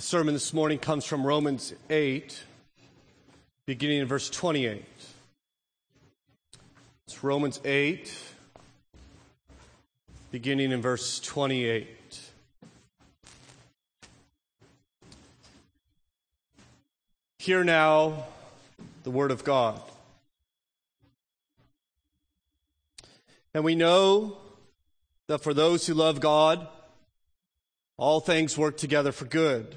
The sermon this morning comes from Romans 8, beginning in verse 28. It's Romans 8, beginning in verse 28. Hear now the word of God. And we know that for those who love God, all things work together for good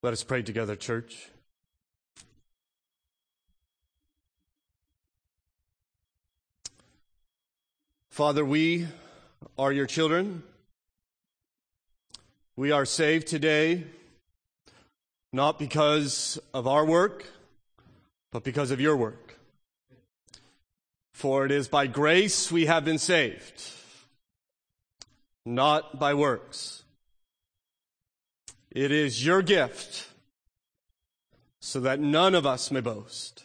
Let us pray together, church. Father, we are your children. We are saved today not because of our work, but because of your work. For it is by grace we have been saved, not by works. It is your gift so that none of us may boast.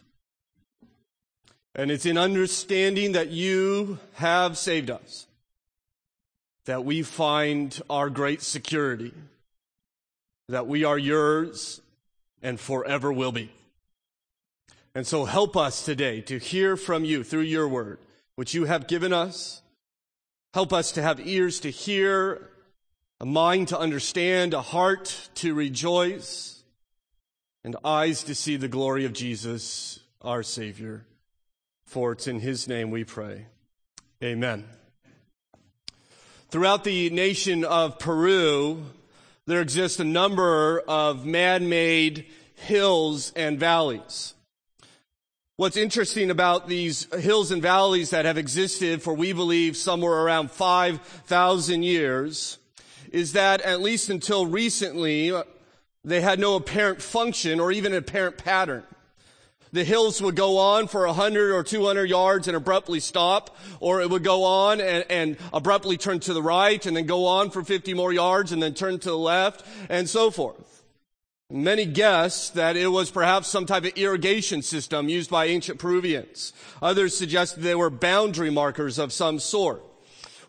And it's in understanding that you have saved us that we find our great security, that we are yours and forever will be. And so help us today to hear from you through your word, which you have given us. Help us to have ears to hear a mind to understand, a heart to rejoice, and eyes to see the glory of Jesus, our Savior. For it's in His name we pray. Amen. Throughout the nation of Peru, there exist a number of man-made hills and valleys. What's interesting about these hills and valleys that have existed for, we believe, somewhere around 5,000 years is that at least until recently, they had no apparent function or even apparent pattern. The hills would go on for 100 or 200 yards and abruptly stop, or it would go on and, and, abruptly turn to the right and then go on for 50 more yards and then turn to the left and so forth. Many guess that it was perhaps some type of irrigation system used by ancient Peruvians. Others suggest they were boundary markers of some sort.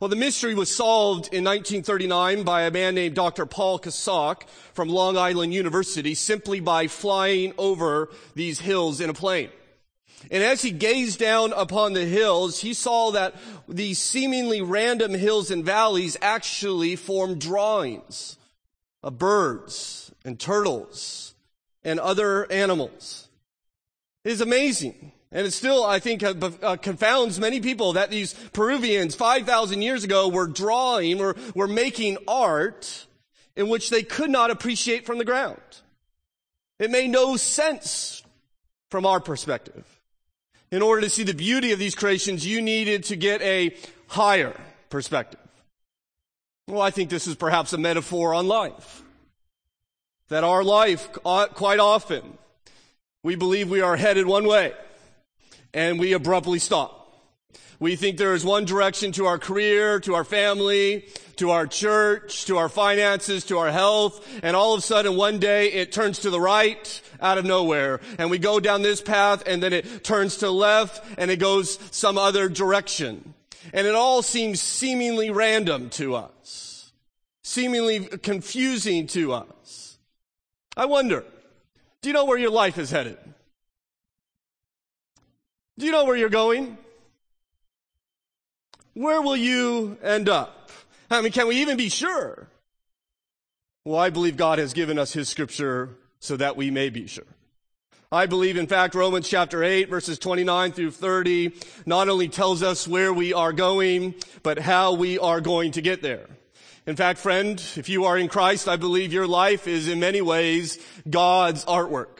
Well, the mystery was solved in 1939 by a man named Dr. Paul Kosok from Long Island University simply by flying over these hills in a plane. And as he gazed down upon the hills, he saw that these seemingly random hills and valleys actually formed drawings of birds and turtles and other animals. It is amazing. And it still, I think, uh, confounds many people that these Peruvians 5,000 years ago were drawing, were, were making art in which they could not appreciate from the ground. It made no sense from our perspective. In order to see the beauty of these creations, you needed to get a higher perspective. Well, I think this is perhaps a metaphor on life. That our life, uh, quite often, we believe we are headed one way and we abruptly stop. We think there is one direction to our career, to our family, to our church, to our finances, to our health, and all of a sudden one day it turns to the right out of nowhere. And we go down this path and then it turns to left and it goes some other direction. And it all seems seemingly random to us. Seemingly confusing to us. I wonder, do you know where your life is headed? Do you know where you're going? Where will you end up? I mean, can we even be sure? Well, I believe God has given us His scripture so that we may be sure. I believe, in fact, Romans chapter 8 verses 29 through 30 not only tells us where we are going, but how we are going to get there. In fact, friend, if you are in Christ, I believe your life is in many ways God's artwork.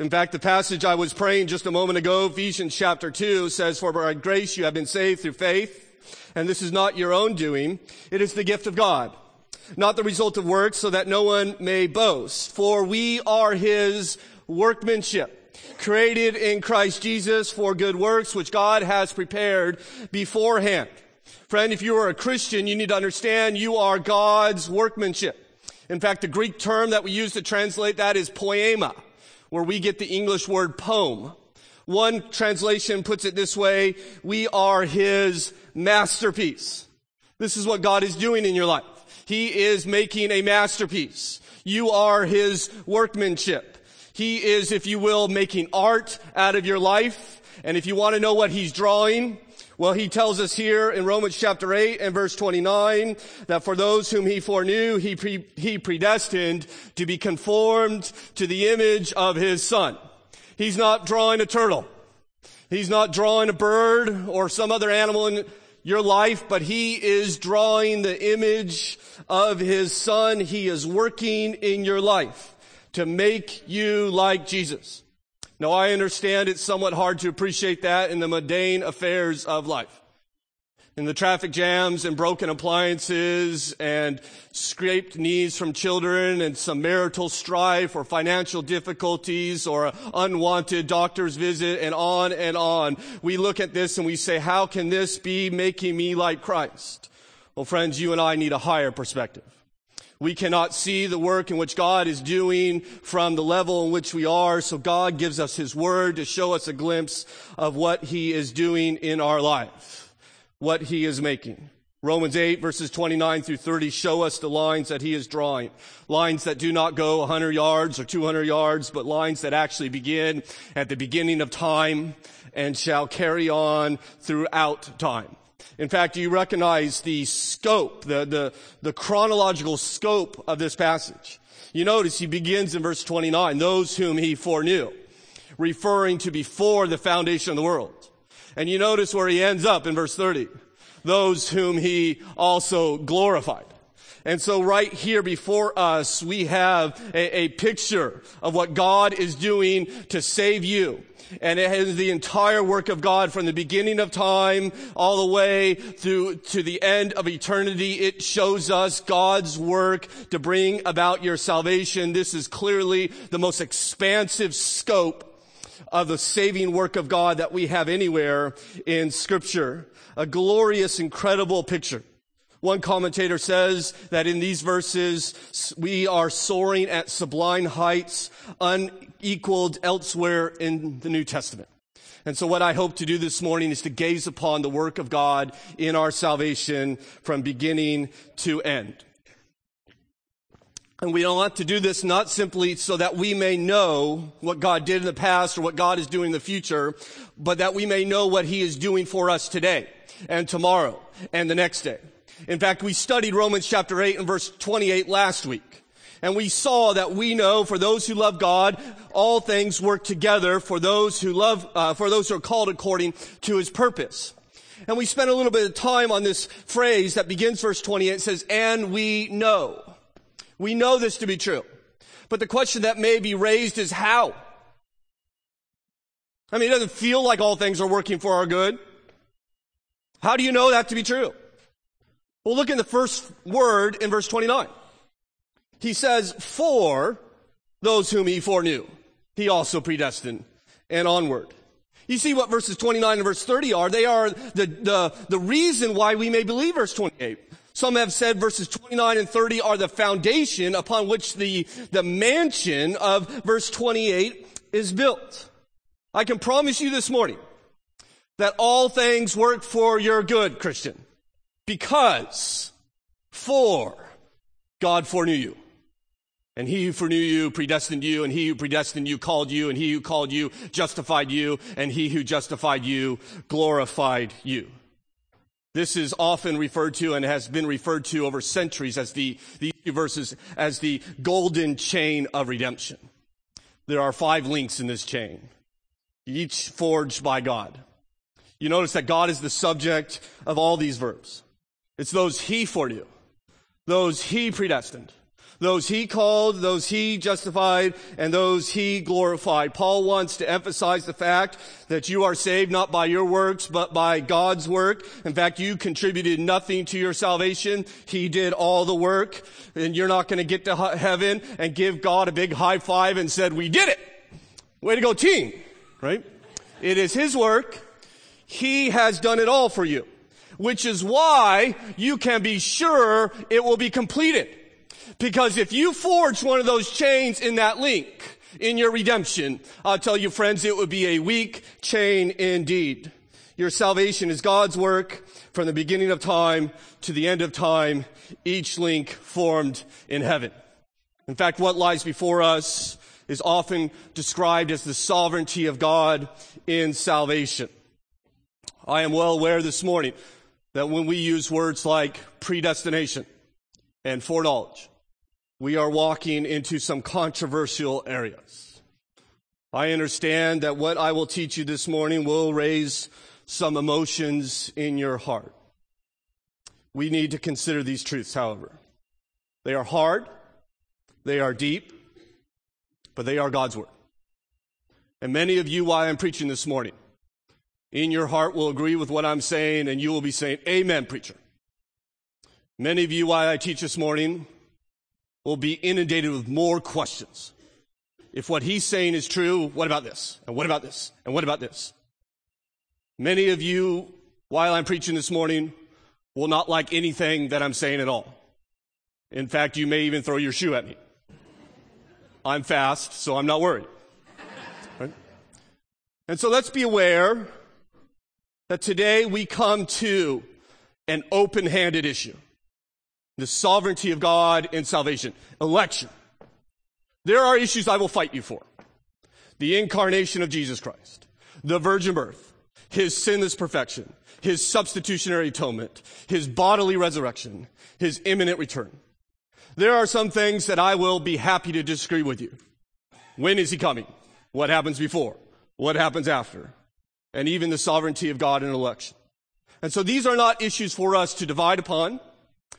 In fact, the passage I was praying just a moment ago, Ephesians chapter 2, says, For by grace you have been saved through faith, and this is not your own doing, it is the gift of God, not the result of works, so that no one may boast. For we are his workmanship, created in Christ Jesus for good works, which God has prepared beforehand. Friend, if you are a Christian, you need to understand you are God's workmanship. In fact, the Greek term that we use to translate that is poema, where we get the English word poem. One translation puts it this way, we are his masterpiece. This is what God is doing in your life. He is making a masterpiece. You are his workmanship. He is, if you will, making art out of your life. And if you want to know what he's drawing, well, he tells us here in Romans chapter 8 and verse 29 that for those whom he foreknew, he, pre- he predestined to be conformed to the image of his son. He's not drawing a turtle. He's not drawing a bird or some other animal in your life, but he is drawing the image of his son. He is working in your life to make you like Jesus. Now I understand it's somewhat hard to appreciate that in the mundane affairs of life. In the traffic jams and broken appliances and scraped knees from children and some marital strife or financial difficulties or an unwanted doctor's visit and on and on. We look at this and we say, how can this be making me like Christ? Well, friends, you and I need a higher perspective. We cannot see the work in which God is doing from the level in which we are. So God gives us His Word to show us a glimpse of what He is doing in our life, what He is making. Romans 8 verses 29 through 30 show us the lines that he is drawing. Lines that do not go 100 yards or 200 yards, but lines that actually begin at the beginning of time and shall carry on throughout time. In fact, you recognize the scope, the, the, the chronological scope of this passage. You notice he begins in verse 29, those whom he foreknew, referring to before the foundation of the world. And you notice where he ends up in verse 30, those whom he also glorified. And so right here before us, we have a, a, picture of what God is doing to save you. And it is the entire work of God from the beginning of time all the way through to the end of eternity. It shows us God's work to bring about your salvation. This is clearly the most expansive scope of the saving work of God that we have anywhere in scripture. A glorious, incredible picture. One commentator says that in these verses, we are soaring at sublime heights unequaled elsewhere in the New Testament. And so what I hope to do this morning is to gaze upon the work of God in our salvation from beginning to end. And we want to do this not simply so that we may know what God did in the past or what God is doing in the future, but that we may know what He is doing for us today and tomorrow and the next day. In fact, we studied Romans chapter 8 and verse 28 last week. And we saw that we know for those who love God, all things work together for those who love, uh, for those who are called according to his purpose. And we spent a little bit of time on this phrase that begins verse 28. It says, and we know. We know this to be true. But the question that may be raised is how? I mean, it doesn't feel like all things are working for our good. How do you know that to be true? Well, look in the first word in verse 29. He says, for those whom he foreknew, he also predestined and onward. You see what verses 29 and verse 30 are. They are the, the, the reason why we may believe verse 28. Some have said verses 29 and 30 are the foundation upon which the, the mansion of verse 28 is built. I can promise you this morning that all things work for your good, Christian. Because, for, God foreknew you. And he who foreknew you predestined you, and he who predestined you called you, and he who called you justified you, and he who justified you glorified you. This is often referred to and has been referred to over centuries as the, verses as the golden chain of redemption. There are five links in this chain, each forged by God. You notice that God is the subject of all these verbs. It's those he foreknew, those he predestined, Those he called, those he justified, and those he glorified. Paul wants to emphasize the fact that you are saved not by your works, but by God's work. In fact, you contributed nothing to your salvation. He did all the work, and you're not going to get to heaven and give God a big high five and said, we did it. Way to go team, right? It is his work. He has done it all for you, which is why you can be sure it will be completed. Because if you forge one of those chains in that link in your redemption, I'll tell you friends, it would be a weak chain indeed. Your salvation is God's work from the beginning of time to the end of time, each link formed in heaven. In fact, what lies before us is often described as the sovereignty of God in salvation. I am well aware this morning that when we use words like predestination and foreknowledge, we are walking into some controversial areas. I understand that what I will teach you this morning will raise some emotions in your heart. We need to consider these truths, however. They are hard, they are deep, but they are God's word. And many of you, while I'm preaching this morning, in your heart will agree with what I'm saying, and you will be saying, Amen, preacher. Many of you, while I teach this morning, will be inundated with more questions. If what he's saying is true, what about this? And what about this? And what about this? Many of you, while I'm preaching this morning, will not like anything that I'm saying at all. In fact, you may even throw your shoe at me. I'm fast, so I'm not worried. Right? And so let's be aware that today we come to an open-handed issue the sovereignty of God in salvation, election. There are issues I will fight you for. The incarnation of Jesus Christ, the virgin birth, his sinless perfection, his substitutionary atonement, his bodily resurrection, his imminent return. There are some things that I will be happy to disagree with you. When is he coming? What happens before? What happens after? And even the sovereignty of God in election. And so these are not issues for us to divide upon.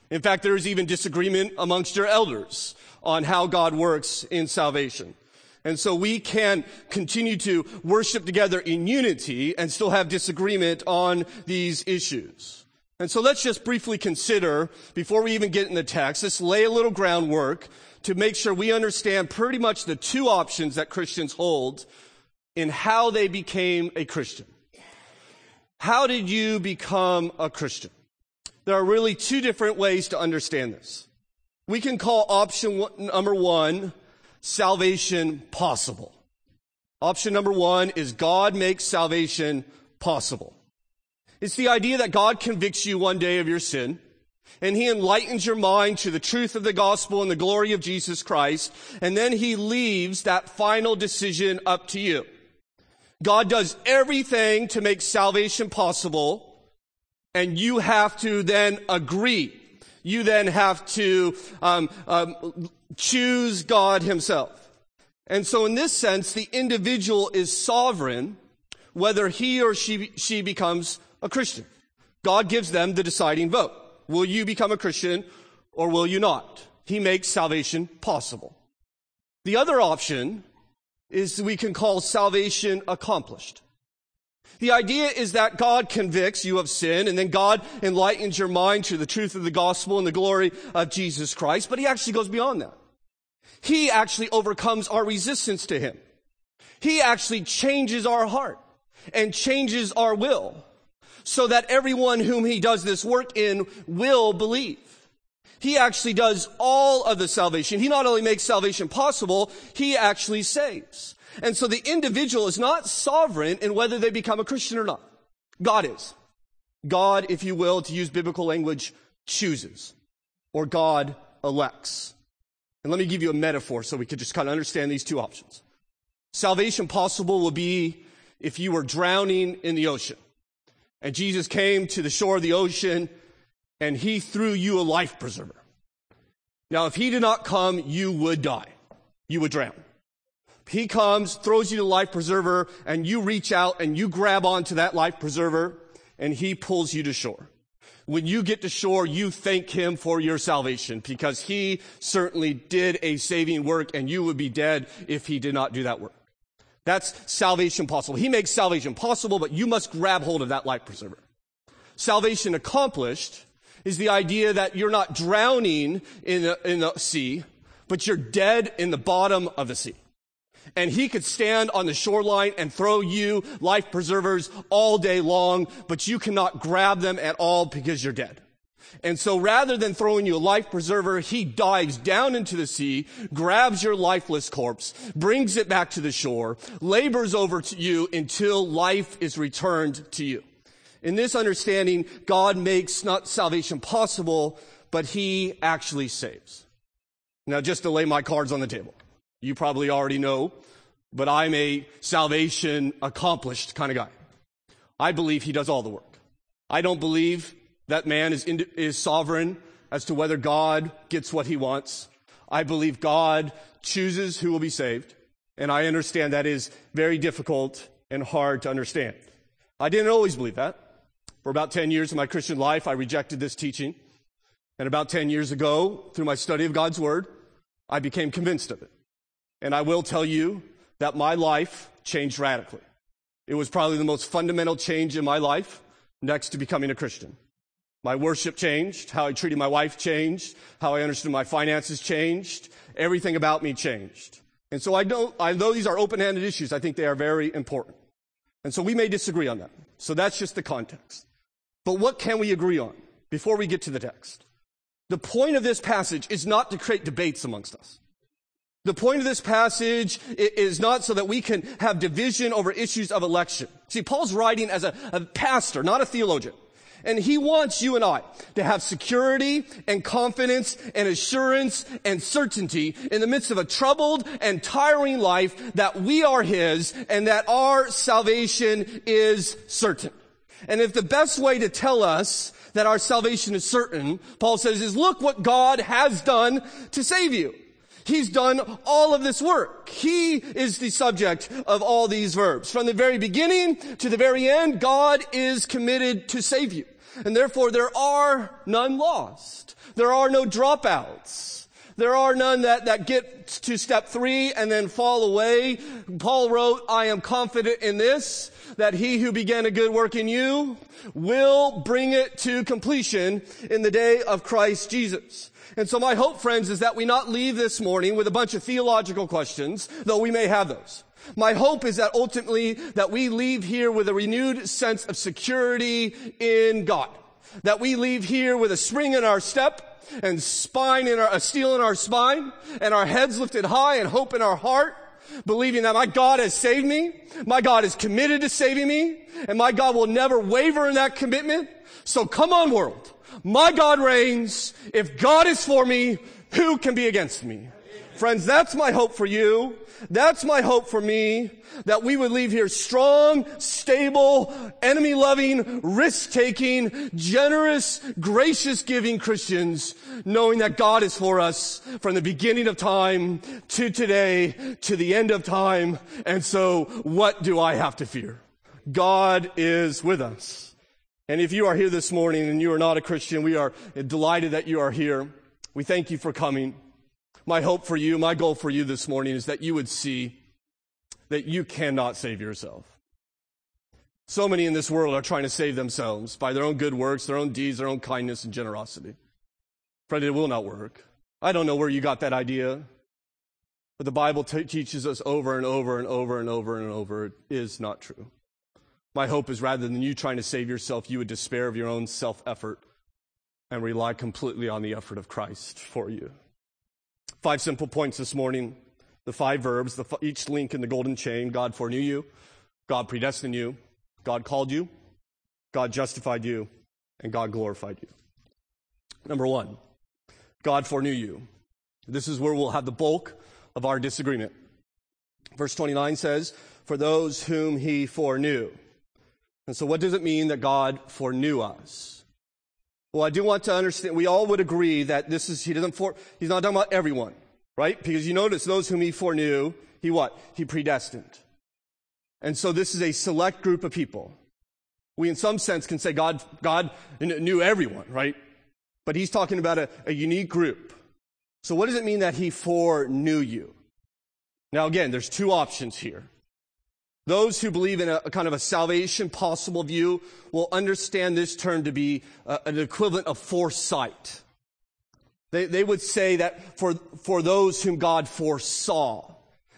In fact, there is even disagreement amongst your elders on how God works in salvation. And so we can continue to worship together in unity and still have disagreement on these issues. And so let's just briefly consider, before we even get in the text, let's lay a little groundwork to make sure we understand pretty much the two options that Christians hold in how they became a Christian. How did you become a Christian? There are really two different ways to understand this. We can call option one, number one, salvation possible. Option number one is God makes salvation possible. It's the idea that God convicts you one day of your sin and he enlightens your mind to the truth of the gospel and the glory of Jesus Christ. And then he leaves that final decision up to you. God does everything to make salvation possible and you have to then agree. You then have to um, um, choose God Himself. And so, in this sense, the individual is sovereign whether he or she, she becomes a Christian. God gives them the deciding vote. Will you become a Christian or will you not? He makes salvation possible. The other option is we can call salvation accomplished. The idea is that God convicts you of sin and then God enlightens your mind to the truth of the gospel and the glory of Jesus Christ. But he actually goes beyond that. He actually overcomes our resistance to him. He actually changes our heart and changes our will so that everyone whom he does this work in will believe. He actually does all of the salvation. He not only makes salvation possible, he actually saves. And so the individual is not sovereign in whether they become a Christian or not. God is. God, if you will, to use biblical language, chooses. Or God elects. And let me give you a metaphor so we could just kind of understand these two options. Salvation possible will be if you were drowning in the ocean and Jesus came to the shore of the ocean and he threw you a life preserver. Now, if he did not come, you would die. You would drown. He comes, throws you the life preserver, and you reach out and you grab onto that life preserver, and he pulls you to shore. when you get to shore, you thank him for your salvation because he certainly did a saving work and you would be dead if he did not do that work. That's salvation possible. He makes salvation possible, but you must grab hold of that life preserver. Salvation accomplished is the idea that you're not drowning in the, in the sea, but you're dead in the bottom of the sea and he could stand on the shoreline and throw you life preservers all day long, but you cannot grab them at all because you're dead. And so rather than throwing you a life preserver, he dives down into the sea, grabs your lifeless corpse, brings it back to the shore, labors over to you until life is returned to you. In this understanding, God makes not salvation possible, but he actually saves. Now just to lay my cards on the table. You probably already know but I'm a salvation accomplished kind of guy. I believe he does all the work. I don't believe that man is, in, is sovereign as to whether God gets what he wants. I believe God chooses who will be saved. And I understand that is very difficult and hard to understand. I didn't always believe that. For about 10 years of my Christian life, I rejected this teaching. And about 10 years ago, through my study of God's Word, I became convinced of it. And I will tell you that my life changed radically. It was probably the most fundamental change in my life next to becoming a Christian. My worship changed, how I treated my wife changed, how I understood my finances changed, everything about me changed. And so I know, I know these are open-handed issues. I think they are very important. And so we may disagree on that. So that's just the context. But what can we agree on before we get to the text? The point of this passage is not to create debates amongst us. The point of this passage is not so that we can have division over issues of election. See, Paul's writing as a, a, pastor, not a theologian. And he wants you and I to have security and confidence and assurance and certainty in the midst of a troubled and tiring life that we are his and that our salvation is certain. And if the best way to tell us that our salvation is certain, Paul says, is look what God has done to save you. He's done all of this work. He is the subject of all these verbs. From the very beginning to the very end, God is committed to save you. And therefore there are none lost. There are no dropouts. There are none that, that get to step three and then fall away. Paul wrote, I am confident in this, that he who began a good work in you will bring it to completion in the day of Christ Jesus. And so my hope, friends, is that we not leave this morning with a bunch of theological questions, though we may have those. My hope is that ultimately that we leave here with a renewed sense of security in God. That we leave here with a spring in our step and spine in our, a steel in our spine and our heads lifted high and hope in our heart believing that my God has saved me, my God is committed to saving me, and my God will never waver in that commitment. So come on world. My God reigns. If God is for me, who can be against me? Friends, that's my hope for you. That's my hope for me, that we would leave here strong, stable, enemy-loving, risk-taking, generous, gracious giving Christians, knowing that God is for us from the beginning of time to today, to the end of time. And so what do I have to fear? God is with us. And if you are here this morning and you are not a Christian, we are delighted that you are here. We thank you for coming. My hope for you, my goal for you this morning is that you would see that you cannot save yourself. So many in this world are trying to save themselves by their own good works, their own deeds, their own kindness and generosity. Friend, it will not work. I don't know where you got that idea, but the Bible t- teaches us over and over and over and over and over it is not true. My hope is rather than you trying to save yourself, you would despair of your own self effort and rely completely on the effort of Christ for you. Five simple points this morning. The five verbs, the, each link in the golden chain. God foreknew you. God predestined you. God called you. God justified you. And God glorified you. Number one, God foreknew you. This is where we'll have the bulk of our disagreement. Verse 29 says, For those whom he foreknew. And so what does it mean that God foreknew us? Well, I do want to understand, we all would agree that this is, he doesn't for, he's not talking about everyone, right? Because you notice those whom he foreknew, he what? He predestined. And so this is a select group of people. We in some sense can say God, God knew everyone, right? But he's talking about a, a unique group. So what does it mean that he foreknew you? Now again, there's two options here. Those who believe in a, a, kind of a salvation possible view will understand this term to be uh, an equivalent of foresight. They, they would say that for, for those whom God foresaw,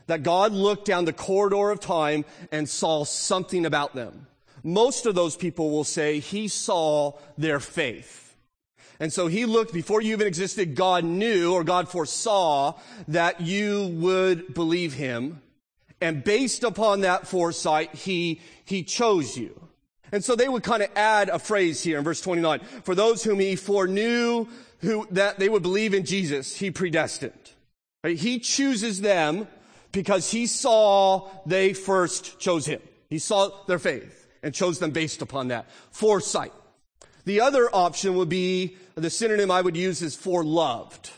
that God looked down the corridor of time and saw something about them. Most of those people will say he saw their faith. And so he looked, before you even existed, God knew or God foresaw that you would believe him. And based upon that foresight, he, he chose you. And so they would kind of add a phrase here in verse 29. For those whom he foreknew who, that they would believe in Jesus, he predestined. Right? He chooses them because he saw they first chose him. He saw their faith and chose them based upon that. Foresight. The other option would be the synonym I would use is for loved.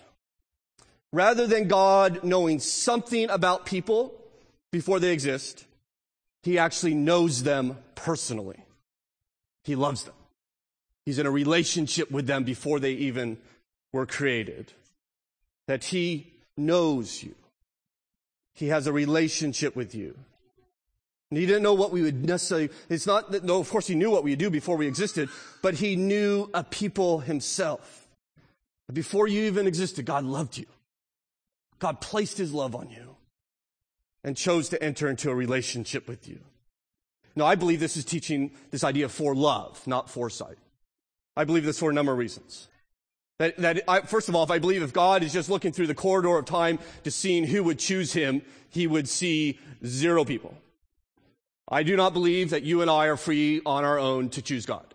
Rather than God knowing something about people before they exist, he actually knows them personally. He loves them. He's in a relationship with them before they even were created. That he knows you. He has a relationship with you. And he didn't know what we would necessarily, it's not that, no, of course he knew what we would do before we existed, but he knew a people himself. Before you even existed, God loved you. God placed his love on you and chose to enter into a relationship with you. Now, I believe this is teaching this idea for love, not foresight. I believe this for a number of reasons. That, that I, first of all, if I believe if God is just looking through the corridor of time to seeing who would choose him, he would see zero people. I do not believe that you and I are free on our own to choose God.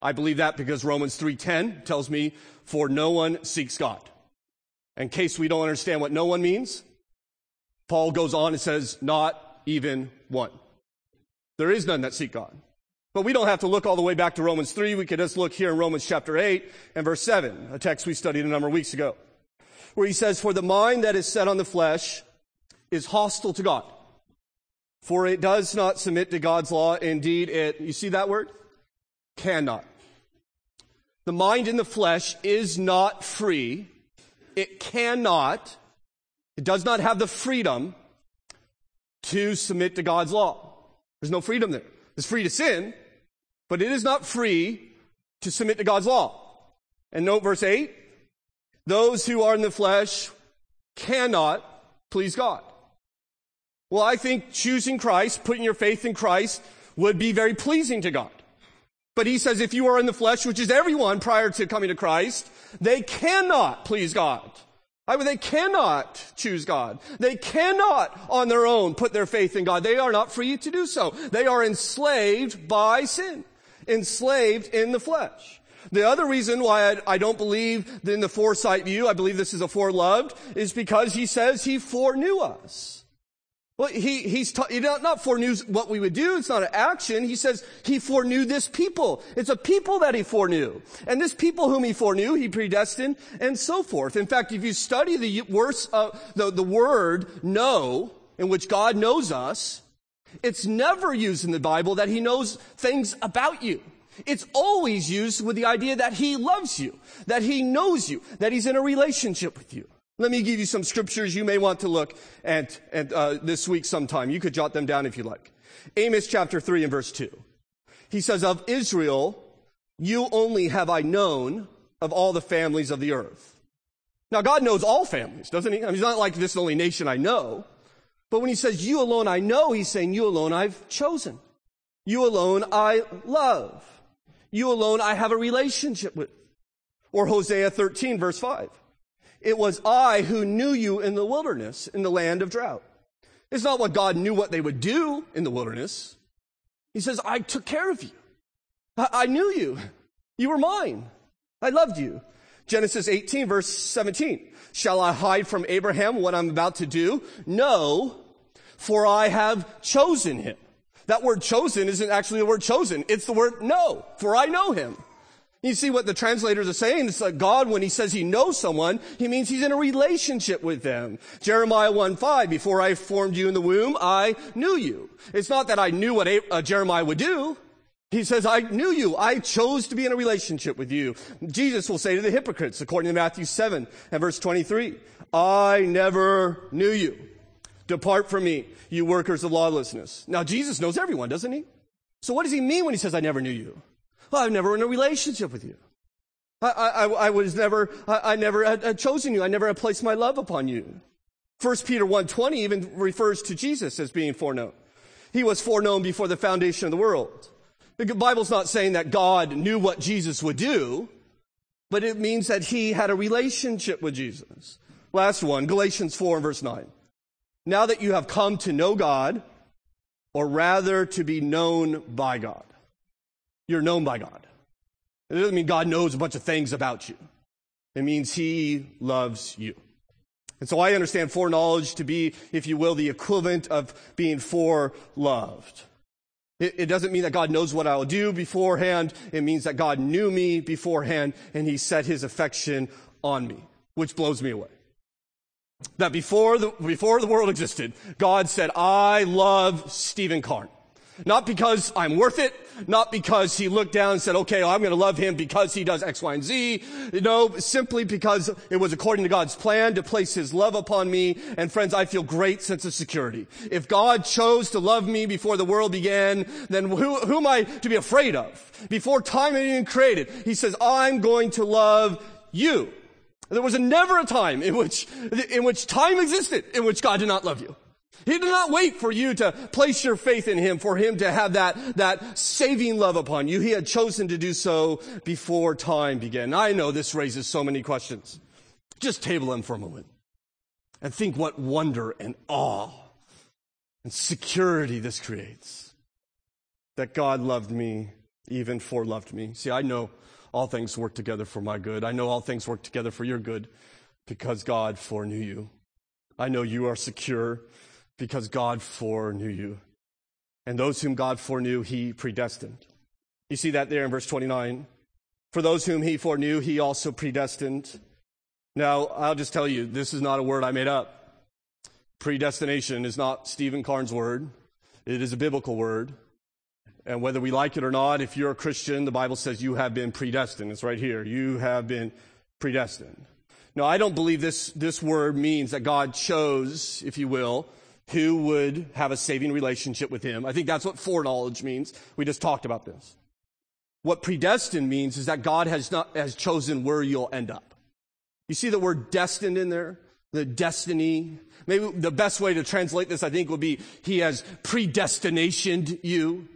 I believe that because Romans 3:10 tells me for no one seeks God. In case we don't understand what no one means, Paul goes on and says not even one. There is none that seek God. But we don't have to look all the way back to Romans 3. We could just look here in Romans chapter 8 and verse 7, a text we studied a number of weeks ago, where he says, For the mind that is set on the flesh is hostile to God. For it does not submit to God's law. Indeed, it, you see that word? Cannot. The mind in the flesh is not free. It cannot. It does not have the freedom to submit to God's law. There's no freedom there. It's free to sin, but it is not free to submit to God's law. And note verse 8 those who are in the flesh cannot please God. Well, I think choosing Christ, putting your faith in Christ, would be very pleasing to God. But he says if you are in the flesh, which is everyone prior to coming to Christ, they cannot please God. I mean, they cannot choose God. They cannot on their own put their faith in God. They are not free to do so. They are enslaved by sin enslaved in the flesh. The other reason why I, I, don't believe in the foresight view, I believe this is a foreloved, is because he says he foreknew us. Well, he, he's ta- not, foreknew what we would do. It's not an action. He says he foreknew this people. It's a people that he foreknew. And this people whom he foreknew, he predestined and so forth. In fact, if you study the words, uh, the, the word know, in which God knows us, it's never used in the Bible that he knows things about you. It's always used with the idea that he loves you, that he knows you, that he's in a relationship with you. Let me give you some scriptures you may want to look at, at uh, this week sometime. You could jot them down if you like. Amos chapter 3 and verse 2. He says, Of Israel, you only have I known of all the families of the earth. Now, God knows all families, doesn't he? I mean, he's not like this only nation I know. But when he says, you alone I know, he's saying, you alone I've chosen. You alone I love. You alone I have a relationship with. Or Hosea 13 verse 5. It was I who knew you in the wilderness, in the land of drought. It's not what God knew what they would do in the wilderness. He says, I took care of you. I, I knew you. You were mine. I loved you. Genesis 18 verse 17. Shall I hide from Abraham what I'm about to do? No, for I have chosen him. That word chosen isn't actually the word chosen. It's the word no, for I know him. You see what the translators are saying? It's like God, when he says he knows someone, he means he's in a relationship with them. Jeremiah 1 5, before I formed you in the womb, I knew you. It's not that I knew what uh, Jeremiah would do. He says, I knew you. I chose to be in a relationship with you. Jesus will say to the hypocrites, according to Matthew 7 and verse 23, I never knew you. Depart from me, you workers of lawlessness. Now, Jesus knows everyone, doesn't he? So what does he mean when he says, I never knew you? Well, I've never in a relationship with you. I, I, I was never, I, I never had, had, chosen you. I never had placed my love upon you. First Peter 1.20 even refers to Jesus as being foreknown. He was foreknown before the foundation of the world. The Bible's not saying that God knew what Jesus would do, but it means that he had a relationship with Jesus. Last one, Galatians 4 and verse 9. Now that you have come to know God, or rather to be known by God. You're known by God. It doesn't mean God knows a bunch of things about you. It means he loves you. And so I understand foreknowledge to be, if you will, the equivalent of being foreloved. It, it doesn't mean that God knows what I will do beforehand. It means that God knew me beforehand and he set his affection on me, which blows me away. That before the, before the world existed, God said, I love Stephen Karn. Not because I'm worth it, not because he looked down and said, okay, well, I'm going to love him because he does X, Y, and Z. No, simply because it was according to God's plan to place his love upon me. And friends, I feel great sense of security. If God chose to love me before the world began, then who, who am I to be afraid of? Before time had even created, he says, I'm going to love you. There was never a time in which, in which time existed in which God did not love you. He did not wait for you to place your faith in Him, for Him to have that, that saving love upon you. He had chosen to do so before time began. I know this raises so many questions. Just table them for a moment and think what wonder and awe and security this creates. That God loved me, even for loved me. See, I know all things work together for my good. I know all things work together for your good because God foreknew you. I know you are secure because God foreknew you. And those whom God foreknew, he predestined. You see that there in verse 29. For those whom he foreknew, he also predestined. Now, I'll just tell you, this is not a word I made up. Predestination is not Stephen Karn's word. It is a biblical word. And whether we like it or not, if you're a Christian, the Bible says you have been predestined. It's right here. You have been predestined. Now, I don't believe this, this word means that God chose, if you will, who would have a saving relationship with him. I think that's what foreknowledge means. We just talked about this. What predestined means is that God has not, has chosen where you'll end up. You see the word destined in there? The destiny. Maybe the best way to translate this, I think, would be He has predestinationed you.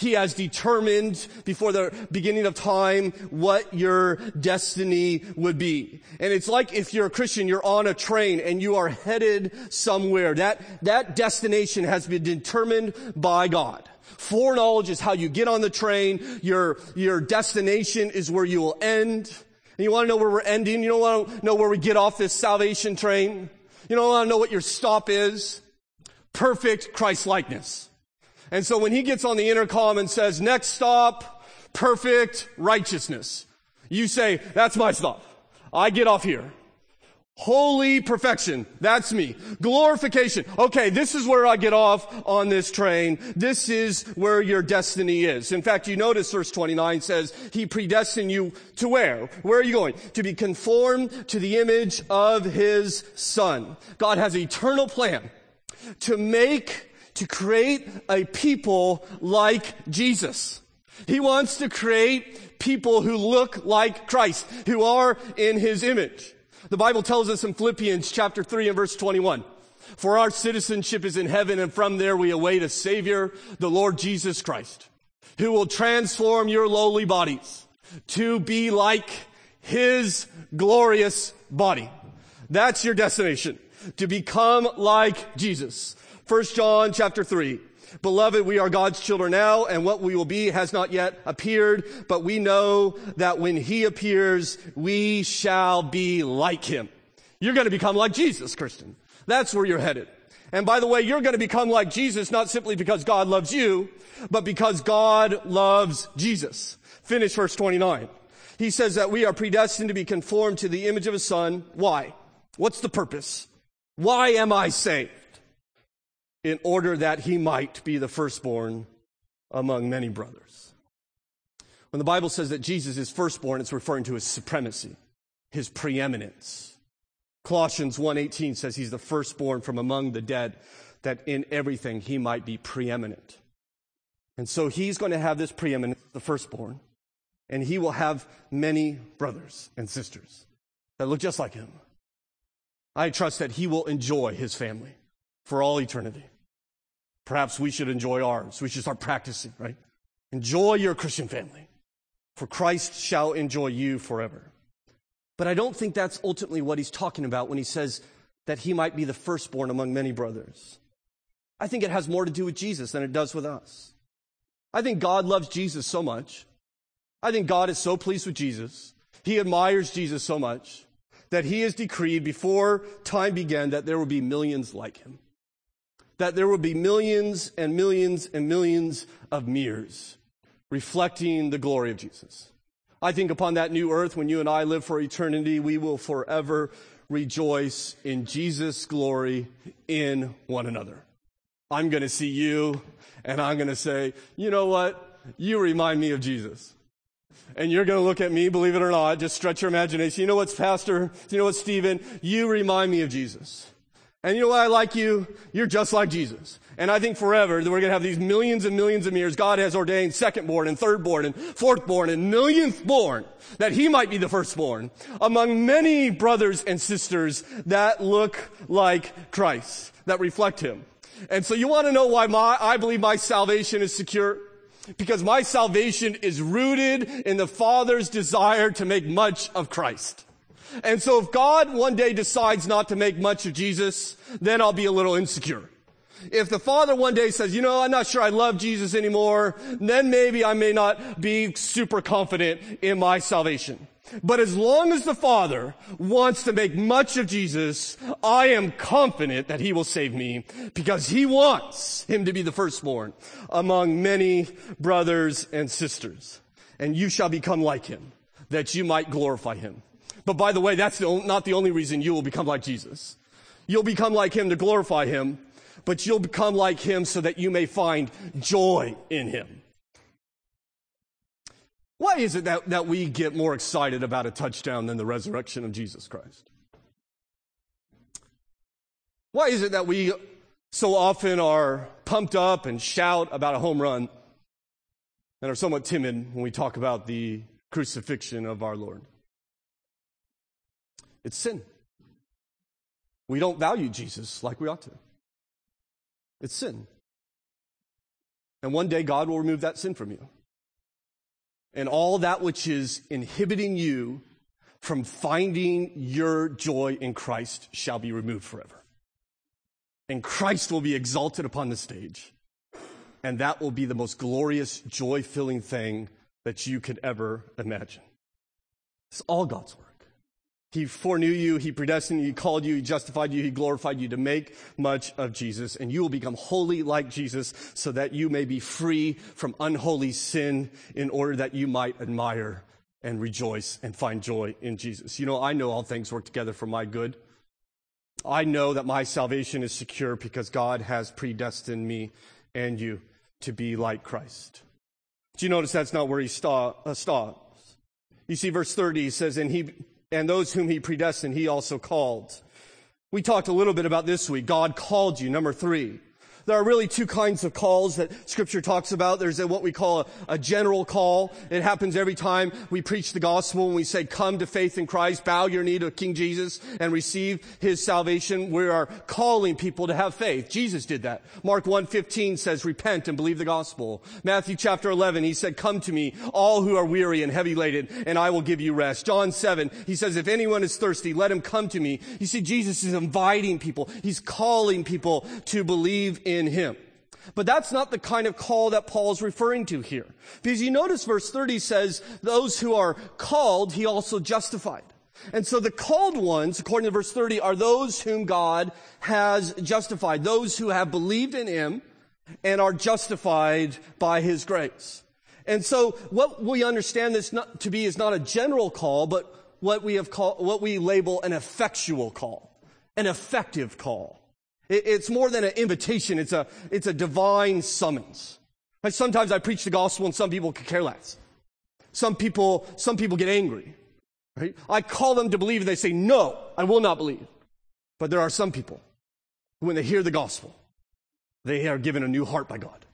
He has determined before the beginning of time what your destiny would be. And it's like if you're a Christian, you're on a train and you are headed somewhere. That, that destination has been determined by God. Foreknowledge is how you get on the train. Your, your destination is where you will end. And you want to know where we're ending? You don't want to know where we get off this salvation train? You don't want to know what your stop is? Perfect Christ likeness. And so when he gets on the intercom and says, next stop, perfect righteousness, you say, that's my stop. I get off here. Holy perfection. That's me. Glorification. Okay, this is where I get off on this train. This is where your destiny is. In fact, you notice verse 29 says, He predestined you to where? Where are you going? To be conformed to the image of His Son. God has eternal plan to make to create a people like Jesus. He wants to create people who look like Christ, who are in his image. The Bible tells us in Philippians chapter 3 and verse 21, for our citizenship is in heaven and from there we await a savior, the Lord Jesus Christ, who will transform your lowly bodies to be like his glorious body. That's your destination. To become like Jesus. 1 John chapter 3. Beloved, we are God's children now, and what we will be has not yet appeared, but we know that when he appears, we shall be like him. You're going to become like Jesus, Christian. That's where you're headed. And by the way, you're going to become like Jesus not simply because God loves you, but because God loves Jesus. Finish verse 29. He says that we are predestined to be conformed to the image of his son. Why? What's the purpose? Why am I saved? In order that he might be the firstborn among many brothers. When the Bible says that Jesus is firstborn, it's referring to his supremacy, his preeminence. Colossians 1:18 says he's the firstborn from among the dead that in everything he might be preeminent. And so he's going to have this preeminence, the firstborn, and he will have many brothers and sisters that look just like him. I trust that he will enjoy his family for all eternity. Perhaps we should enjoy ours. We should start practicing, right? Enjoy your Christian family, for Christ shall enjoy you forever. But I don't think that's ultimately what he's talking about when he says that he might be the firstborn among many brothers. I think it has more to do with Jesus than it does with us. I think God loves Jesus so much. I think God is so pleased with Jesus. He admires Jesus so much that he has decreed before time began that there will be millions like him. That there will be millions and millions and millions of mirrors reflecting the glory of Jesus. I think upon that new earth, when you and I live for eternity, we will forever rejoice in Jesus' glory in one another. I'm going to see you and I'm going to say, you know what? You remind me of Jesus. And you're going to look at me, believe it or not, just stretch your imagination. You know what's Pastor? You know what, Stephen? You remind me of Jesus. And you know what I like you? You're just like Jesus. And I think forever that we're going to have these millions and millions of years. God has ordained second born and third born and fourth born and millionth born that he might be the firstborn among many brothers and sisters that look like Christ, that reflect him. And so you want to know why my, I believe my salvation is secure? Because my salvation is rooted in the Father's desire to make much of Christ. And so if God one day decides not to make much of Jesus, then I'll be a little insecure. If the Father one day says, you know, I'm not sure I love Jesus anymore, then maybe I may not be super confident in my salvation. But as long as the Father wants to make much of Jesus, I am confident that He will save me because He wants Him to be the firstborn among many brothers and sisters. And you shall become like Him that you might glorify Him. But by the way, that's the, not the only reason you will become like Jesus. You'll become like Him to glorify Him, but you'll become like Him so that you may find joy in Him. Why is it that, that we get more excited about a touchdown than the resurrection of Jesus Christ? Why is it that we so often are pumped up and shout about a home run and are somewhat timid when we talk about the crucifixion of our Lord? It's sin. We don't value Jesus like we ought to. It's sin. And one day God will remove that sin from you and all that which is inhibiting you from finding your joy in Christ shall be removed forever. And Christ will be exalted upon the stage. And that will be the most glorious, joy filling thing that you could ever imagine. It's all God's work. He foreknew you, He predestined you, He called you, He justified you, He glorified you to make much of Jesus, and you will become holy like Jesus so that you may be free from unholy sin in order that you might admire and rejoice and find joy in Jesus. You know, I know all things work together for my good. I know that my salvation is secure because God has predestined me and you to be like Christ. Do you notice that's not where he uh, stops? You see, verse 30 says, and he and those whom he predestined, he also called. We talked a little bit about this week. God called you, number three. There are really two kinds of calls that scripture talks about. There's a, what we call a, a, general call. It happens every time we preach the gospel and we say, come to faith in Christ, bow your knee to King Jesus and receive his salvation. We are calling people to have faith. Jesus did that. Mark 1.15 says, repent and believe the gospel. Matthew chapter 11, he said, come to me, all who are weary and heavy laden, and I will give you rest. John 7, he says, if anyone is thirsty, let him come to me. You see, Jesus is inviting people. He's calling people to believe in him. But that's not the kind of call that Paul's referring to here. Because you notice verse 30 says, those who are called, he also justified. And so the called ones, according to verse 30, are those whom God has justified. Those who have believed in him and are justified by his grace. And so what we understand this to be is not a general call, but what we have called, what we label an effectual call, an effective call. It's more than an invitation. It's a, it's a divine summons. Sometimes I preach the gospel and some people could care less. Some people, some people get angry. Right? I call them to believe and they say, no, I will not believe. But there are some people who, when they hear the gospel, they are given a new heart by God.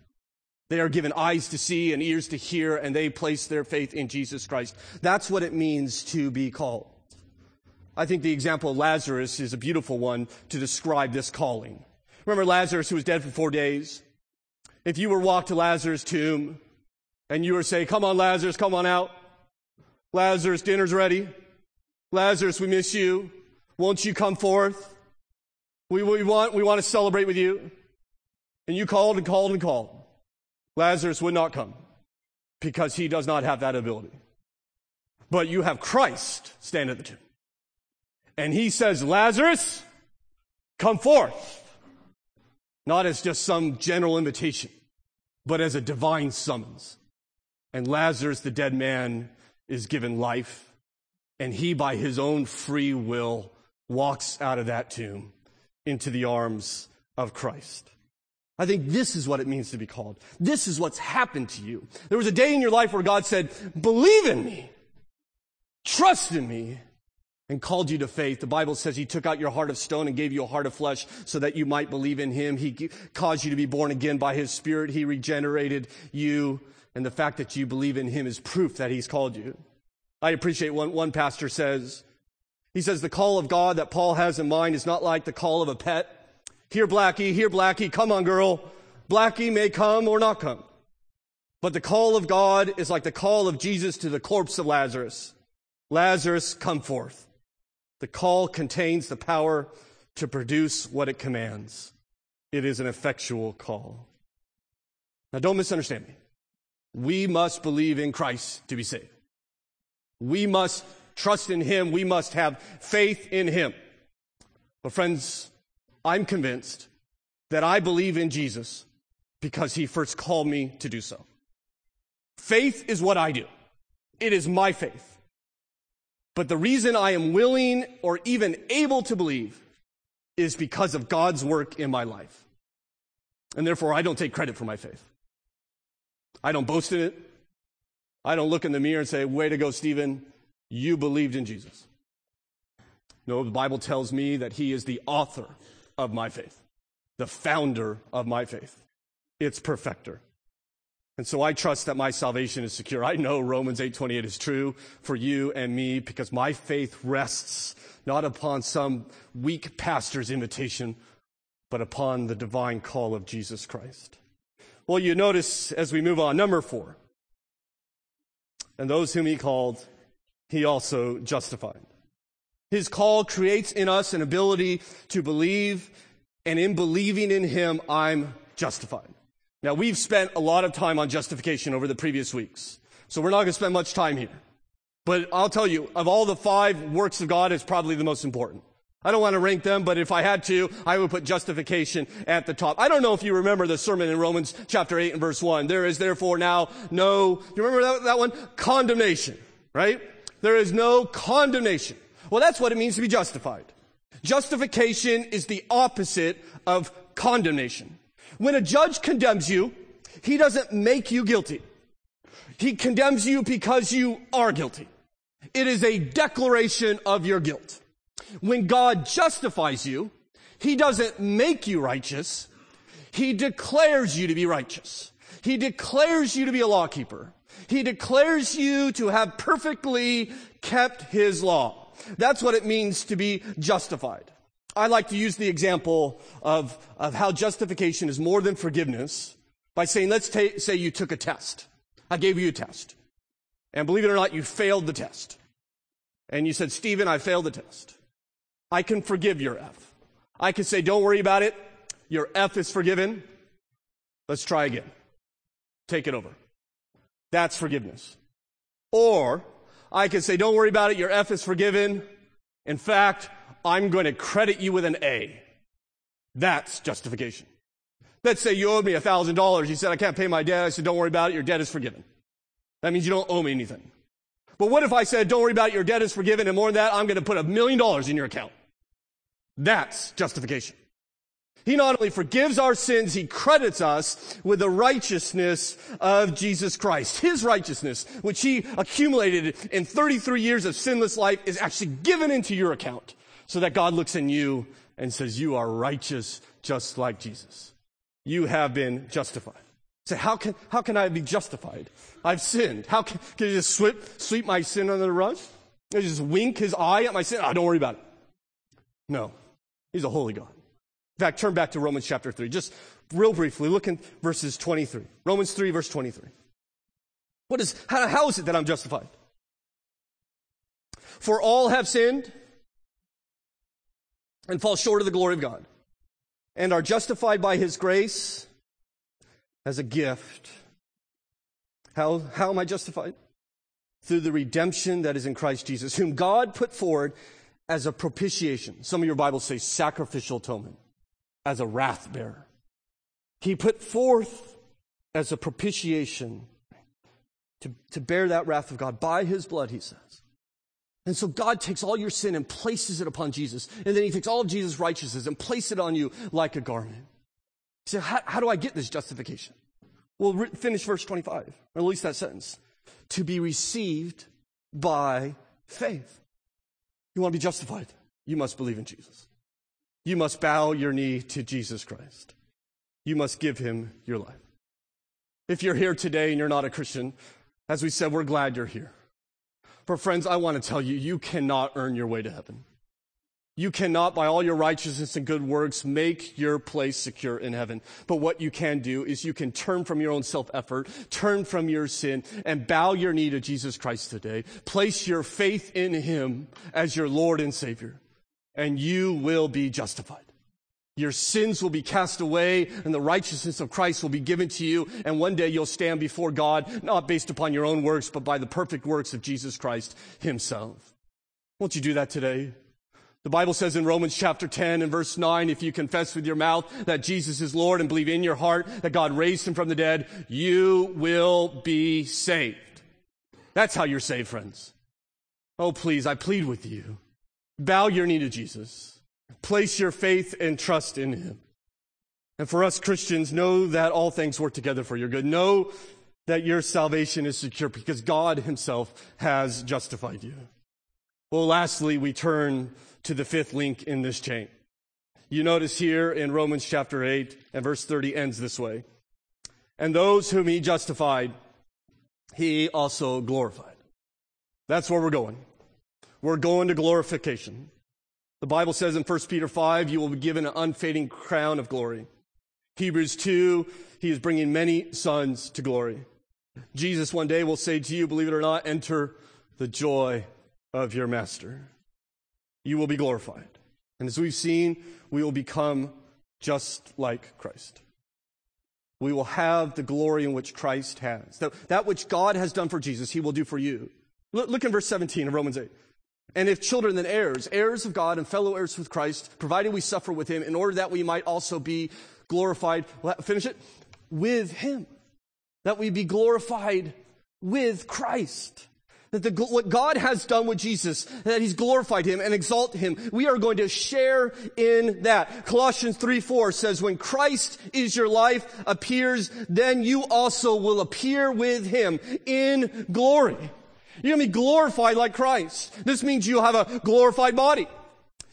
They are given eyes to see and ears to hear, and they place their faith in Jesus Christ. That's what it means to be called. I think the example of Lazarus is a beautiful one to describe this calling. Remember Lazarus who was dead for four days? If you were walked to Lazarus' tomb and you were say, come on Lazarus, come on out. Lazarus, dinner's ready. Lazarus, we miss you. Won't you come forth? We, we want, we want to celebrate with you. And you called and called and called. Lazarus would not come because he does not have that ability. But you have Christ stand at the tomb. And he says, Lazarus, come forth. Not as just some general invitation, but as a divine summons. And Lazarus, the dead man, is given life. And he, by his own free will, walks out of that tomb into the arms of Christ. I think this is what it means to be called. This is what's happened to you. There was a day in your life where God said, believe in me, trust in me, and called you to faith. The Bible says he took out your heart of stone and gave you a heart of flesh so that you might believe in him. He caused you to be born again by his spirit. He regenerated you. And the fact that you believe in him is proof that he's called you. I appreciate one, one pastor says, he says the call of God that Paul has in mind is not like the call of a pet here, Blackie, here, Blackie, come on, girl. Blackie may come or not come. But the call of God is like the call of Jesus to the corpse of Lazarus. Lazarus, come forth. The call contains the power to produce what it commands. It is an effectual call. Now, don't misunderstand me. We must believe in Christ to be saved. We must trust in Him. We must have faith in Him. But, friends, I'm convinced that I believe in Jesus because he first called me to do so. Faith is what I do. It is my faith. But the reason I am willing or even able to believe is because of God's work in my life. And therefore, I don't take credit for my faith. I don't boast in it. I don't look in the mirror and say, way to go, Stephen. You believed in Jesus. No, the Bible tells me that he is the author of my faith, the founder of my faith, its perfecter. And so I trust that my salvation is secure. I know Romans 8:28 is true for you and me because my faith rests not upon some weak pastor's invitation, but upon the divine call of Jesus Christ. Well, you notice as we move on, number four. And those whom he called, he also justified. His call creates in us an ability to believe, and in believing in Him, I'm justified. Now, we've spent a lot of time on justification over the previous weeks, so we're not going to spend much time here. But I'll tell you, of all the five works of God, it's probably the most important. I don't want to rank them, but if I had to, I would put justification at the top. I don't know if you remember the sermon in Romans chapter 8 and verse 1. There is therefore now no, you remember that, that one? Condemnation, right? There is no condemnation well, that's what it means to be justified. Justification is the opposite of condemnation. When a judge condemns you, he doesn't make you guilty. He condemns you because you are guilty. It is a declaration of your guilt. When God justifies you, he doesn't make you righteous. He declares you to be righteous. He declares you to be a lawkeeper. He declares you to have perfectly kept his law. That's what it means to be justified. I like to use the example of, of how justification is more than forgiveness by saying, let's ta- say you took a test. I gave you a test. And believe it or not, you failed the test. And you said, Stephen, I failed the test. I can forgive your F. I can say, don't worry about it. Your F is forgiven. Let's try again. Take it over. That's forgiveness. Or I can say, don't worry about it, your F is forgiven. In fact, I'm going to credit you with an A. That's justification. Let's say you owed me $1,000. You said, I can't pay my debt. I said, don't worry about it, your debt is forgiven. That means you don't owe me anything. But what if I said, don't worry about it, your debt is forgiven, and more than that, I'm going to put a million dollars in your account? That's justification. He not only forgives our sins, He credits us with the righteousness of Jesus Christ. His righteousness, which He accumulated in 33 years of sinless life, is actually given into your account so that God looks in you and says, you are righteous just like Jesus. You have been justified. Say, how can, how can I be justified? I've sinned. How can, can you just sweep, sweep my sin under the rug? Can just wink his eye at my sin? Oh, don't worry about it. No. He's a holy God. In fact, turn back to Romans chapter 3. Just real briefly, look in verses 23. Romans 3, verse 23. What is, how, how is it that I'm justified? For all have sinned and fall short of the glory of God and are justified by his grace as a gift. How, how am I justified? Through the redemption that is in Christ Jesus, whom God put forward as a propitiation. Some of your Bibles say sacrificial atonement as a wrath bearer. He put forth as a propitiation to, to bear that wrath of God by his blood, he says. And so God takes all your sin and places it upon Jesus. And then he takes all of Jesus' righteousness and places it on you like a garment. Said, how, how do I get this justification? Well, re- finish verse 25, or at least that sentence. To be received by faith. You want to be justified? You must believe in Jesus. You must bow your knee to Jesus Christ. You must give him your life. If you're here today and you're not a Christian, as we said, we're glad you're here. For friends, I want to tell you, you cannot earn your way to heaven. You cannot, by all your righteousness and good works, make your place secure in heaven. But what you can do is you can turn from your own self-effort, turn from your sin, and bow your knee to Jesus Christ today. Place your faith in Him as your Lord and Savior and you will be justified. Your sins will be cast away and the righteousness of Christ will be given to you. And one day you'll stand before God, not based upon your own works, but by the perfect works of Jesus Christ himself. Won't you do that today? The Bible says in Romans chapter 10 and verse 9, if you confess with your mouth that Jesus is Lord and believe in your heart that God raised him from the dead, you will be saved. That's how you're saved, friends. Oh, please, I plead with you. Bow your knee to Jesus. Place your faith and trust in Him. And for us Christians, know that all things work together for your good. Know that your salvation is secure because God Himself has justified you. Well, lastly, we turn to the fifth link in this chain. You notice here in Romans chapter 8 and verse 30 ends this way. And those whom He justified, He also glorified. That's where we're going. We're going to glorification. The Bible says in 1 Peter 5, you will be given an unfading crown of glory. Hebrews 2, he is bringing many sons to glory. Jesus one day will say to you, believe it or not, enter the joy of your master. You will be glorified. And as we've seen, we will become just like Christ. We will have the glory in which Christ has. That, that which God has done for Jesus, he will do for you. Look, look in verse 17 of Romans 8. And if children, then heirs, heirs of God and fellow heirs with Christ, provided we suffer with him in order that we might also be glorified. Finish it. With him. That we be glorified with Christ. That the, what God has done with Jesus, that he's glorified him and exalted him, we are going to share in that. Colossians 3, 4 says, when Christ is your life appears, then you also will appear with him in glory. You're going to be glorified like Christ. This means you'll have a glorified body.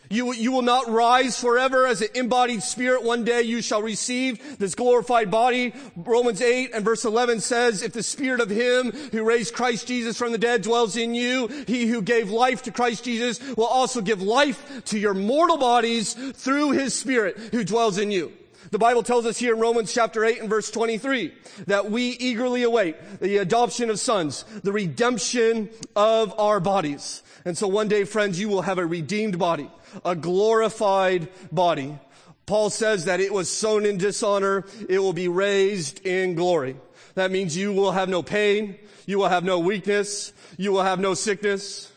You, you will not rise forever as an embodied spirit. One day you shall receive this glorified body. Romans 8 and verse 11 says, if the spirit of him who raised Christ Jesus from the dead dwells in you, he who gave life to Christ Jesus will also give life to your mortal bodies through his spirit who dwells in you. The Bible tells us here in Romans chapter 8 and verse 23 that we eagerly await the adoption of sons, the redemption of our bodies. And so one day, friends, you will have a redeemed body, a glorified body. Paul says that it was sown in dishonor, it will be raised in glory. That means you will have no pain, you will have no weakness, you will have no sickness.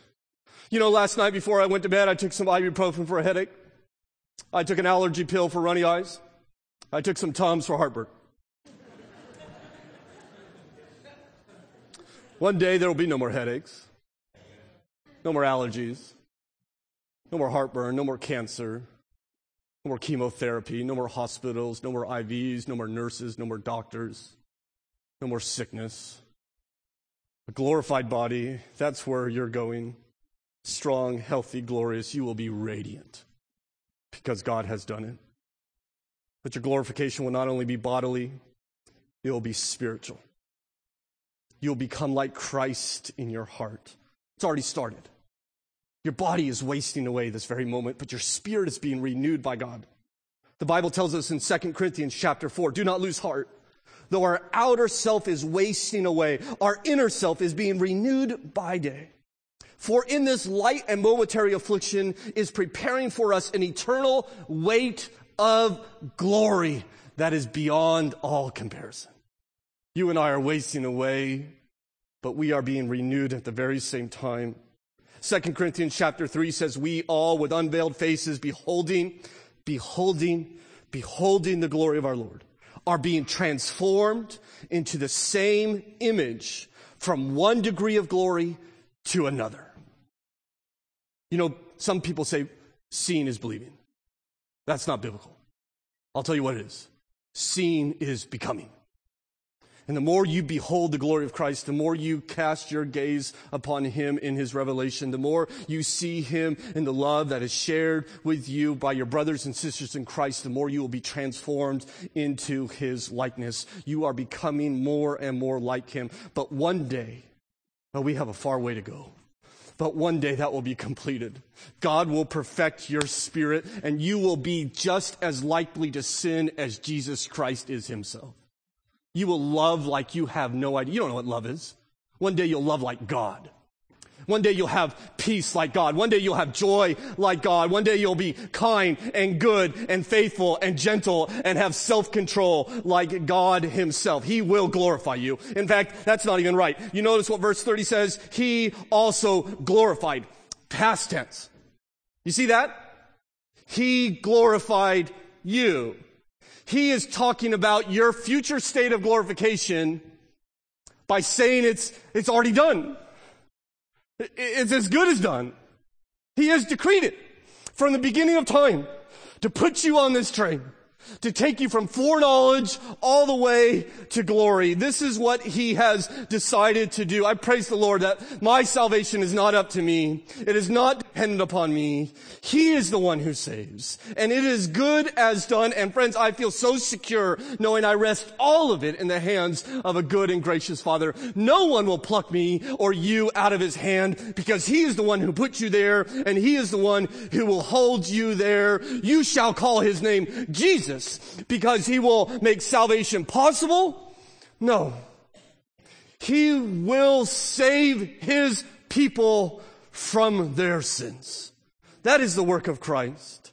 You know, last night before I went to bed, I took some ibuprofen for a headache. I took an allergy pill for runny eyes. I took some Tums for heartburn. One day there will be no more headaches, no more allergies, no more heartburn, no more cancer, No more chemotherapy, no more hospitals, no more IVs, no more nurses, no more doctors, no more sickness. A glorified body, that's where you're going. Strong, healthy, glorious. You will be radiant because God has done it. But your glorification will not only be bodily, it will be spiritual. You'll become like Christ in your heart. It's already started. Your body is wasting away this very moment, but your spirit is being renewed by God. The Bible tells us in 2 Corinthians chapter 4, do not lose heart. Though our outer self is wasting away, our inner self is being renewed by day. For in this light and momentary affliction is preparing for us an eternal weight of glory that is beyond all comparison. You and I are wasting away, but we are being renewed at the very same time. 2 Corinthians chapter 3 says, We all with unveiled faces, beholding, beholding, beholding the glory of our Lord, are being transformed into the same image from one degree of glory to another. You know, some people say seeing is believing. That's not biblical. I'll tell you what it is. Seeing is becoming. And the more you behold the glory of Christ, the more you cast your gaze upon him in his revelation, the more you see him in the love that is shared with you by your brothers and sisters in Christ, the more you will be transformed into his likeness. You are becoming more and more like him. But one day, well, we have a far way to go. But one day that will be completed. God will perfect your spirit and you will be just as likely to sin as Jesus Christ is himself. You will love like you have no idea. You don't know what love is. One day you'll love like God. One day you'll have peace like God. One day you'll have joy like God. One day you'll be kind and good and faithful and gentle and have self-control like God himself. He will glorify you. In fact, that's not even right. You notice what verse 30 says? He also glorified. Past tense. You see that? He glorified you. He is talking about your future state of glorification by saying it's, it's already done. It's as good as done. He has decreed it from the beginning of time to put you on this train to take you from foreknowledge all the way to glory. This is what he has decided to do. I praise the Lord that my salvation is not up to me. It is not dependent upon me. He is the one who saves. And it is good as done. And friends, I feel so secure knowing I rest all of it in the hands of a good and gracious Father. No one will pluck me or you out of his hand because he is the one who put you there and he is the one who will hold you there. You shall call his name Jesus Jesus because he will make salvation possible? No. He will save his people from their sins. That is the work of Christ.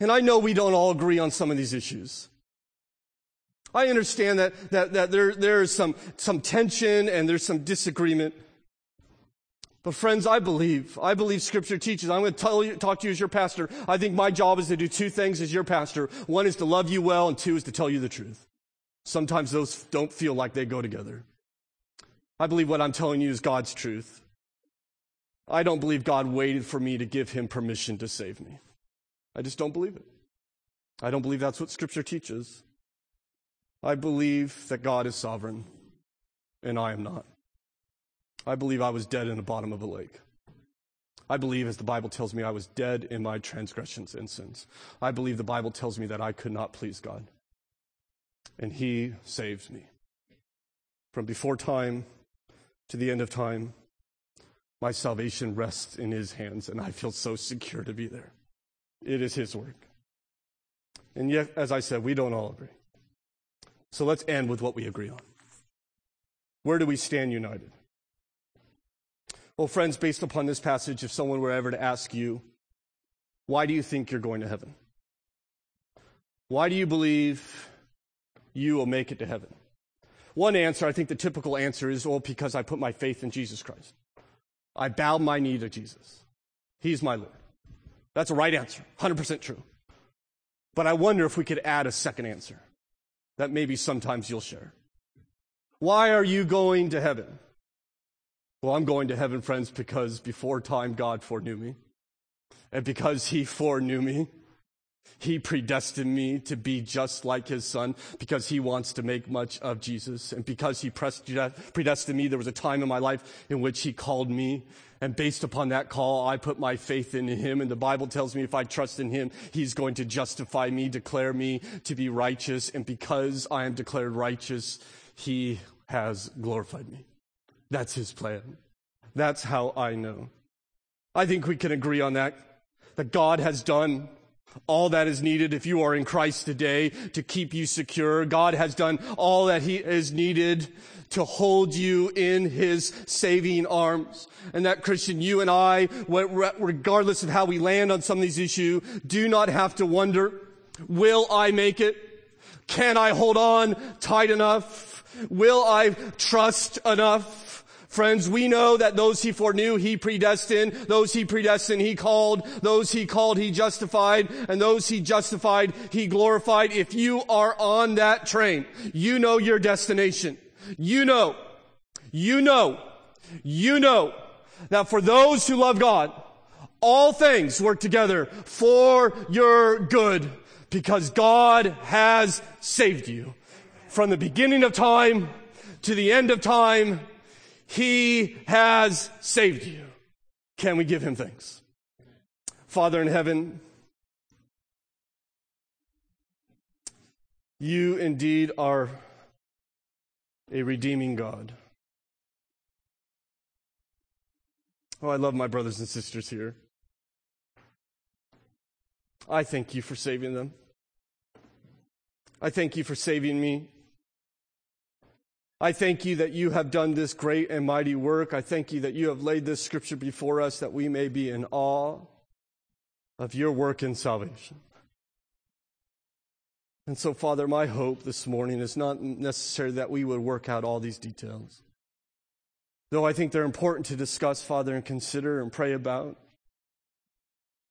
And I know we don't all agree on some of these issues. I understand that, that, that there, there is some, some tension and there's some disagreement. But friends, I believe, I believe scripture teaches. I'm going to you, talk to you as your pastor. I think my job is to do two things as your pastor. One is to love you well and two is to tell you the truth. Sometimes those don't feel like they go together. I believe what I'm telling you is God's truth. I don't believe God waited for me to give him permission to save me. I just don't believe it. I don't believe that's what scripture teaches. I believe that God is sovereign and I am not. I believe I was dead in the bottom of a lake. I believe, as the Bible tells me, I was dead in my transgressions and sins. I believe the Bible tells me that I could not please God. And He saved me. From before time to the end of time, my salvation rests in His hands, and I feel so secure to be there. It is His work. And yet, as I said, we don't all agree. So let's end with what we agree on. Where do we stand united? Well, friends, based upon this passage, if someone were ever to ask you, why do you think you're going to heaven? Why do you believe you will make it to heaven? One answer, I think the typical answer is, well, because I put my faith in Jesus Christ. I bow my knee to Jesus. He's my Lord. That's a right answer, 100% true. But I wonder if we could add a second answer that maybe sometimes you'll share. Why are you going to heaven? Well, I'm going to heaven, friends, because before time God foreknew me. And because He foreknew me, He predestined me to be just like his son because he wants to make much of Jesus. And because he predestined me, there was a time in my life in which he called me. And based upon that call, I put my faith in him. And the Bible tells me if I trust in him, he's going to justify me, declare me to be righteous. And because I am declared righteous, he has glorified me. That's his plan. That's how I know. I think we can agree on that, that God has done all that is needed if you are in Christ today to keep you secure. God has done all that he is needed to hold you in his saving arms. And that Christian, you and I, regardless of how we land on some of these issues, do not have to wonder, will I make it? Can I hold on tight enough? Will I trust enough? Friends, we know that those he foreknew, he predestined. Those he predestined, he called. Those he called, he justified. And those he justified, he glorified. If you are on that train, you know your destination. You know, you know, you know that for those who love God, all things work together for your good because God has saved you from the beginning of time to the end of time he has saved you. Can we give him thanks? Father in heaven, you indeed are a redeeming God. Oh, I love my brothers and sisters here. I thank you for saving them. I thank you for saving me. I thank you that you have done this great and mighty work. I thank you that you have laid this scripture before us that we may be in awe of your work in salvation. And so, Father, my hope this morning is not necessarily that we would work out all these details. Though I think they're important to discuss, Father, and consider and pray about.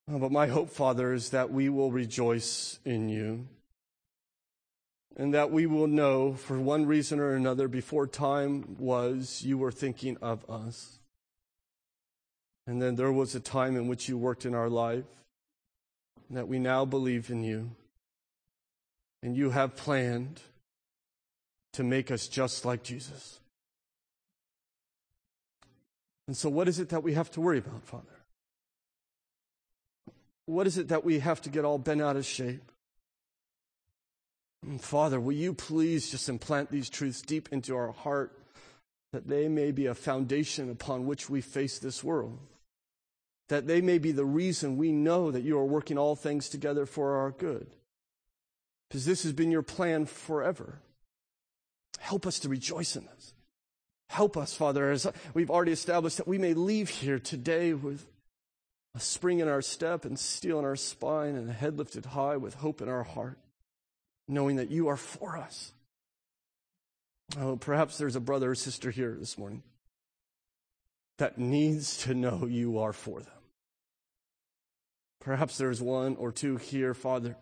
But my hope, Father, is that we will rejoice in you and that we will know for one reason or another before time was you were thinking of us. And then there was a time in which you worked in our life, that we now believe in you. And you have planned to make us just like Jesus. And so, what is it that we have to worry about, Father? What is it that we have to get all bent out of shape? Mm, Father, will you please just implant these truths deep into our heart that they may be a foundation upon which we face this world? That they may be the reason we know that you are working all things together for our good. Because this has been your plan forever. Help us to rejoice in this. Help us, Father, as we've already established that we may leave here today with a spring in our step and steel in our spine and a head lifted high with hope in our heart knowing that you are for us. Oh, perhaps there's a brother or sister here this morning that needs to know you are for them. Perhaps there's one or two here, Father,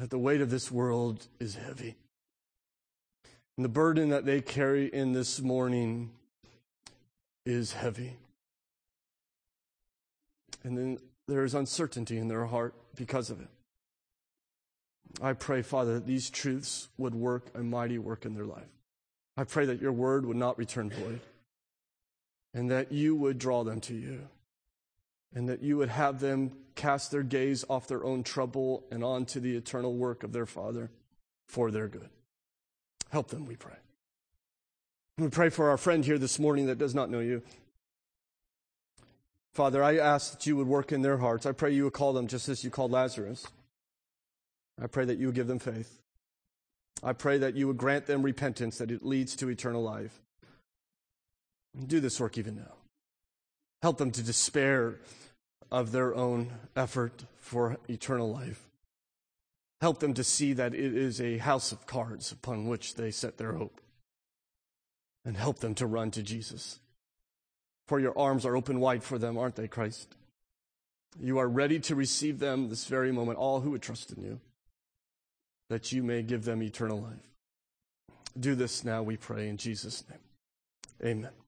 that the weight of this world is heavy. And the burden that they carry in this morning is heavy. And then there is uncertainty in their heart because of it. I pray, Father, that these truths would work a mighty work in their life. I pray that your word would not return void and that you would draw them to you and that you would have them cast their gaze off their own trouble and onto the eternal work of their Father for their good. Help them, we pray. We pray for our friend here this morning that does not know you. Father, I ask that you would work in their hearts. I pray you would call them just as you called Lazarus. I pray that you would give them faith. I pray that you would grant them repentance, that it leads to eternal life. Do this work even now. Help them to despair of their own effort for eternal life. Help them to see that it is a house of cards upon which they set their hope. And help them to run to Jesus. For your arms are open wide for them, aren't they, Christ? You are ready to receive them this very moment, all who would trust in you that you may give them eternal life. Do this now, we pray, in Jesus' name. Amen.